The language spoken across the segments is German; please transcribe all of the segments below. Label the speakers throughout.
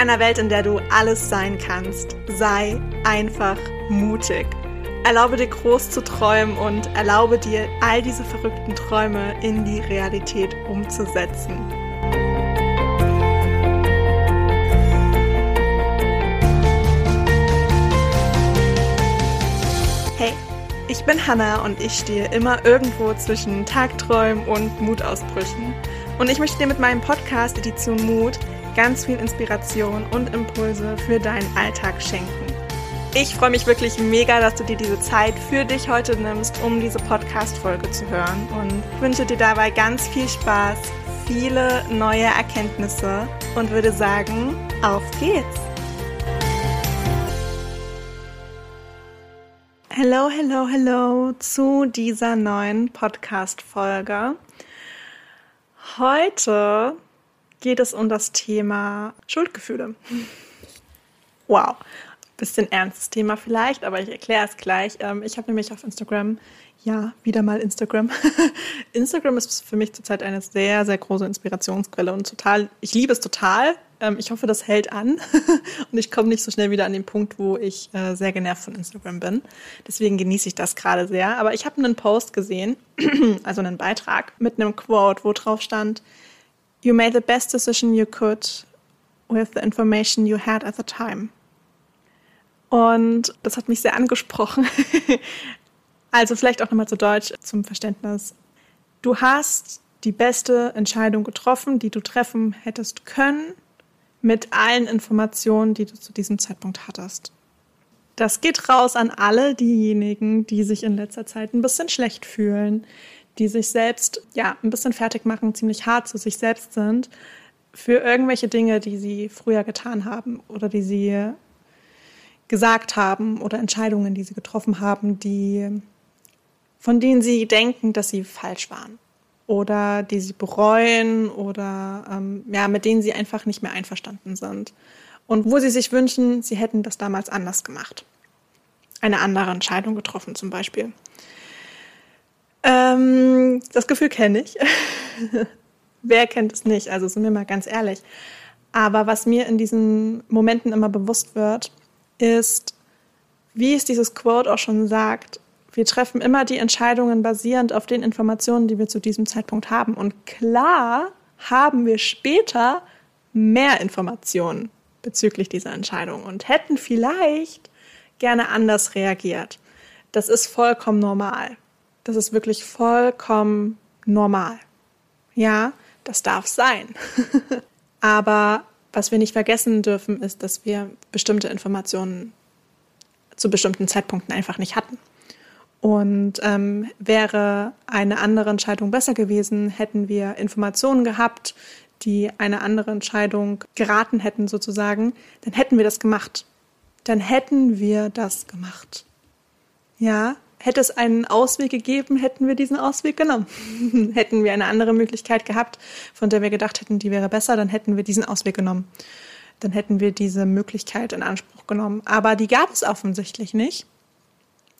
Speaker 1: einer Welt, in der du alles sein kannst. Sei einfach mutig. Erlaube dir groß zu träumen und erlaube dir, all diese verrückten Träume in die Realität umzusetzen. Hey, ich bin Hannah und ich stehe immer irgendwo zwischen Tagträumen und Mutausbrüchen. Und ich möchte dir mit meinem Podcast Edition Mut ganz viel Inspiration und Impulse für deinen Alltag schenken. Ich freue mich wirklich mega, dass du dir diese Zeit für dich heute nimmst, um diese Podcast-Folge zu hören und wünsche dir dabei ganz viel Spaß, viele neue Erkenntnisse und würde sagen, auf geht's! Hello, hello, hello zu dieser neuen Podcast-Folge. Heute geht es um das Thema Schuldgefühle. Wow, bisschen ernstes Thema vielleicht, aber ich erkläre es gleich. Ähm, ich habe nämlich auf Instagram, ja, wieder mal Instagram. Instagram ist für mich zurzeit eine sehr, sehr große Inspirationsquelle und total, ich liebe es total. Ähm, ich hoffe, das hält an und ich komme nicht so schnell wieder an den Punkt, wo ich äh, sehr genervt von Instagram bin. Deswegen genieße ich das gerade sehr. Aber ich habe einen Post gesehen, also einen Beitrag mit einem Quote, wo drauf stand, You made the best decision you could with the information you had at the time. Und das hat mich sehr angesprochen. also vielleicht auch nochmal zu Deutsch zum Verständnis. Du hast die beste Entscheidung getroffen, die du treffen hättest können, mit allen Informationen, die du zu diesem Zeitpunkt hattest. Das geht raus an alle diejenigen, die sich in letzter Zeit ein bisschen schlecht fühlen, die sich selbst ja ein bisschen fertig machen, ziemlich hart zu sich selbst sind für irgendwelche Dinge, die sie früher getan haben oder die sie gesagt haben oder Entscheidungen, die sie getroffen haben, die von denen sie denken, dass sie falsch waren oder die sie bereuen oder ähm, ja, mit denen sie einfach nicht mehr einverstanden sind und wo sie sich wünschen, sie hätten das damals anders gemacht. Eine andere Entscheidung getroffen zum Beispiel. Ähm, das Gefühl kenne ich. Wer kennt es nicht? Also sind wir mal ganz ehrlich. Aber was mir in diesen Momenten immer bewusst wird, ist, wie es dieses Quote auch schon sagt, wir treffen immer die Entscheidungen basierend auf den Informationen, die wir zu diesem Zeitpunkt haben. Und klar haben wir später mehr Informationen bezüglich dieser Entscheidung und hätten vielleicht gerne anders reagiert. Das ist vollkommen normal. Das ist wirklich vollkommen normal. Ja, das darf sein. Aber was wir nicht vergessen dürfen, ist, dass wir bestimmte Informationen zu bestimmten Zeitpunkten einfach nicht hatten. Und ähm, wäre eine andere Entscheidung besser gewesen, hätten wir Informationen gehabt, die eine andere Entscheidung geraten hätten sozusagen, dann hätten wir das gemacht. Dann hätten wir das gemacht. Ja, hätte es einen Ausweg gegeben, hätten wir diesen Ausweg genommen. hätten wir eine andere Möglichkeit gehabt, von der wir gedacht hätten, die wäre besser, dann hätten wir diesen Ausweg genommen. Dann hätten wir diese Möglichkeit in Anspruch genommen. Aber die gab es offensichtlich nicht.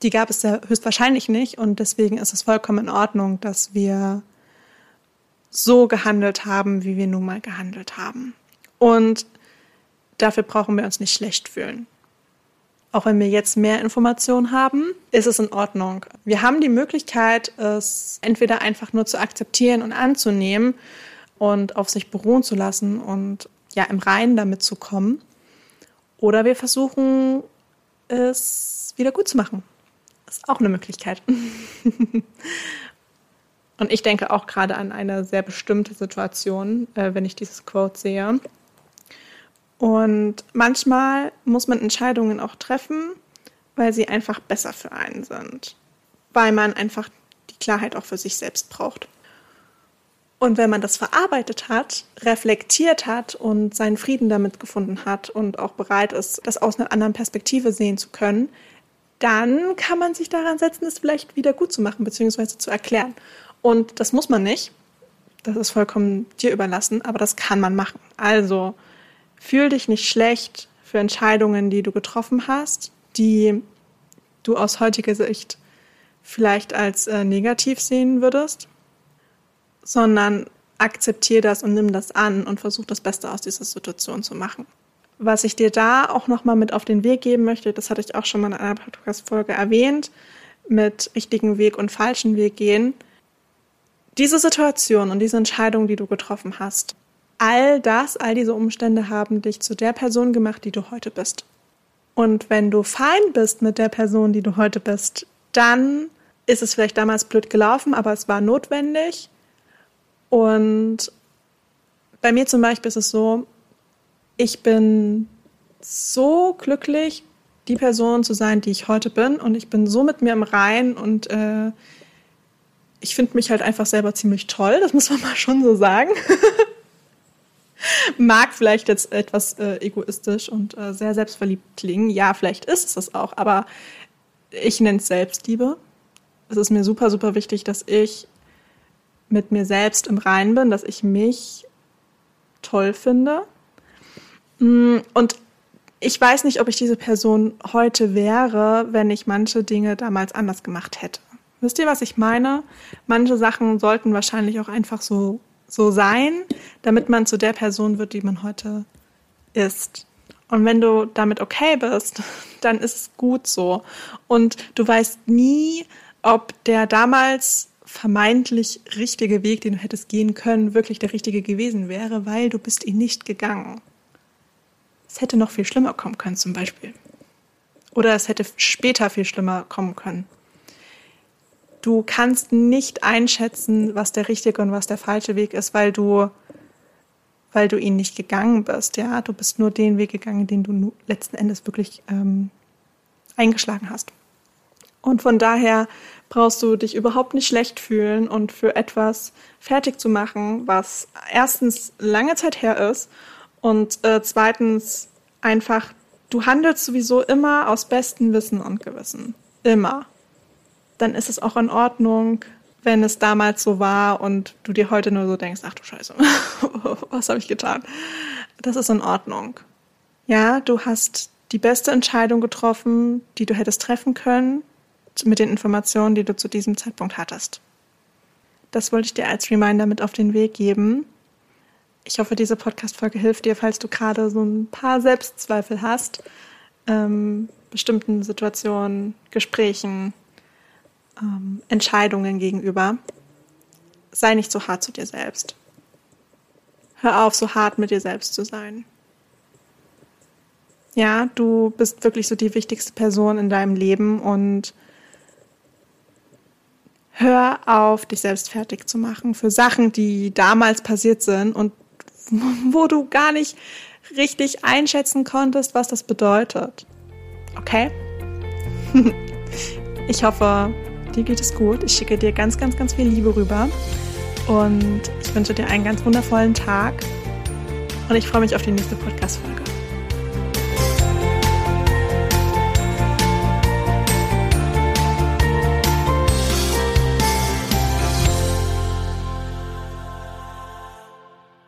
Speaker 1: Die gab es ja höchstwahrscheinlich nicht und deswegen ist es vollkommen in Ordnung, dass wir so gehandelt haben, wie wir nun mal gehandelt haben. Und dafür brauchen wir uns nicht schlecht fühlen. Auch wenn wir jetzt mehr Informationen haben, ist es in Ordnung. Wir haben die Möglichkeit, es entweder einfach nur zu akzeptieren und anzunehmen und auf sich beruhen zu lassen und ja im Reinen damit zu kommen. Oder wir versuchen, es wieder gut zu machen. Ist auch eine Möglichkeit. und ich denke auch gerade an eine sehr bestimmte Situation, äh, wenn ich dieses Quote sehe. Und manchmal muss man Entscheidungen auch treffen, weil sie einfach besser für einen sind. Weil man einfach die Klarheit auch für sich selbst braucht. Und wenn man das verarbeitet hat, reflektiert hat und seinen Frieden damit gefunden hat und auch bereit ist, das aus einer anderen Perspektive sehen zu können, dann kann man sich daran setzen, es vielleicht wieder gut zu machen bzw. zu erklären. Und das muss man nicht. Das ist vollkommen dir überlassen, aber das kann man machen. Also Fühl dich nicht schlecht für Entscheidungen, die du getroffen hast, die du aus heutiger Sicht vielleicht als äh, negativ sehen würdest, sondern akzeptiere das und nimm das an und versuch das Beste aus dieser Situation zu machen. was ich dir da auch nochmal mit auf den Weg geben möchte, das hatte ich auch schon mal in einer Podcast-Folge erwähnt, mit richtigen Weg und falschen Weg gehen. Diese Situation und diese Entscheidung, die du getroffen hast, all das, all diese Umstände haben dich zu der Person gemacht, die du heute bist. Und wenn du fein bist mit der Person, die du heute bist, dann ist es vielleicht damals blöd gelaufen, aber es war notwendig. Und bei mir zum Beispiel ist es so, ich bin so glücklich, die Person zu sein, die ich heute bin. Und ich bin so mit mir im Rein und äh, ich finde mich halt einfach selber ziemlich toll, das muss man mal schon so sagen. Mag vielleicht jetzt etwas äh, egoistisch und äh, sehr selbstverliebt klingen. Ja, vielleicht ist es das auch, aber ich nenne es Selbstliebe. Es ist mir super, super wichtig, dass ich mit mir selbst im Reinen bin, dass ich mich toll finde. Mm, und ich weiß nicht, ob ich diese Person heute wäre, wenn ich manche Dinge damals anders gemacht hätte. Wisst ihr, was ich meine? Manche Sachen sollten wahrscheinlich auch einfach so so sein, damit man zu der Person wird, die man heute ist. Und wenn du damit okay bist, dann ist es gut so. Und du weißt nie, ob der damals vermeintlich richtige Weg, den du hättest gehen können, wirklich der richtige gewesen wäre, weil du bist ihn nicht gegangen. Es hätte noch viel schlimmer kommen können zum Beispiel. Oder es hätte später viel schlimmer kommen können du kannst nicht einschätzen, was der richtige und was der falsche Weg ist, weil du, weil du ihn nicht gegangen bist. Ja, du bist nur den Weg gegangen, den du letzten Endes wirklich ähm, eingeschlagen hast. Und von daher brauchst du dich überhaupt nicht schlecht fühlen und für etwas fertig zu machen, was erstens lange Zeit her ist und äh, zweitens einfach, du handelst sowieso immer aus bestem Wissen und Gewissen. Immer dann ist es auch in Ordnung, wenn es damals so war und du dir heute nur so denkst, ach du Scheiße, was habe ich getan? Das ist in Ordnung. Ja, du hast die beste Entscheidung getroffen, die du hättest treffen können, mit den Informationen, die du zu diesem Zeitpunkt hattest. Das wollte ich dir als Reminder mit auf den Weg geben. Ich hoffe, diese Podcast-Folge hilft dir, falls du gerade so ein paar Selbstzweifel hast, ähm, bestimmten Situationen, Gesprächen, ähm, Entscheidungen gegenüber. Sei nicht so hart zu dir selbst. Hör auf, so hart mit dir selbst zu sein. Ja, du bist wirklich so die wichtigste Person in deinem Leben und hör auf, dich selbst fertig zu machen für Sachen, die damals passiert sind und wo du gar nicht richtig einschätzen konntest, was das bedeutet. Okay? Ich hoffe, dir geht es gut. Ich schicke dir ganz, ganz, ganz viel Liebe rüber. Und ich wünsche dir einen ganz wundervollen Tag. Und ich freue mich auf die nächste Podcast-Folge.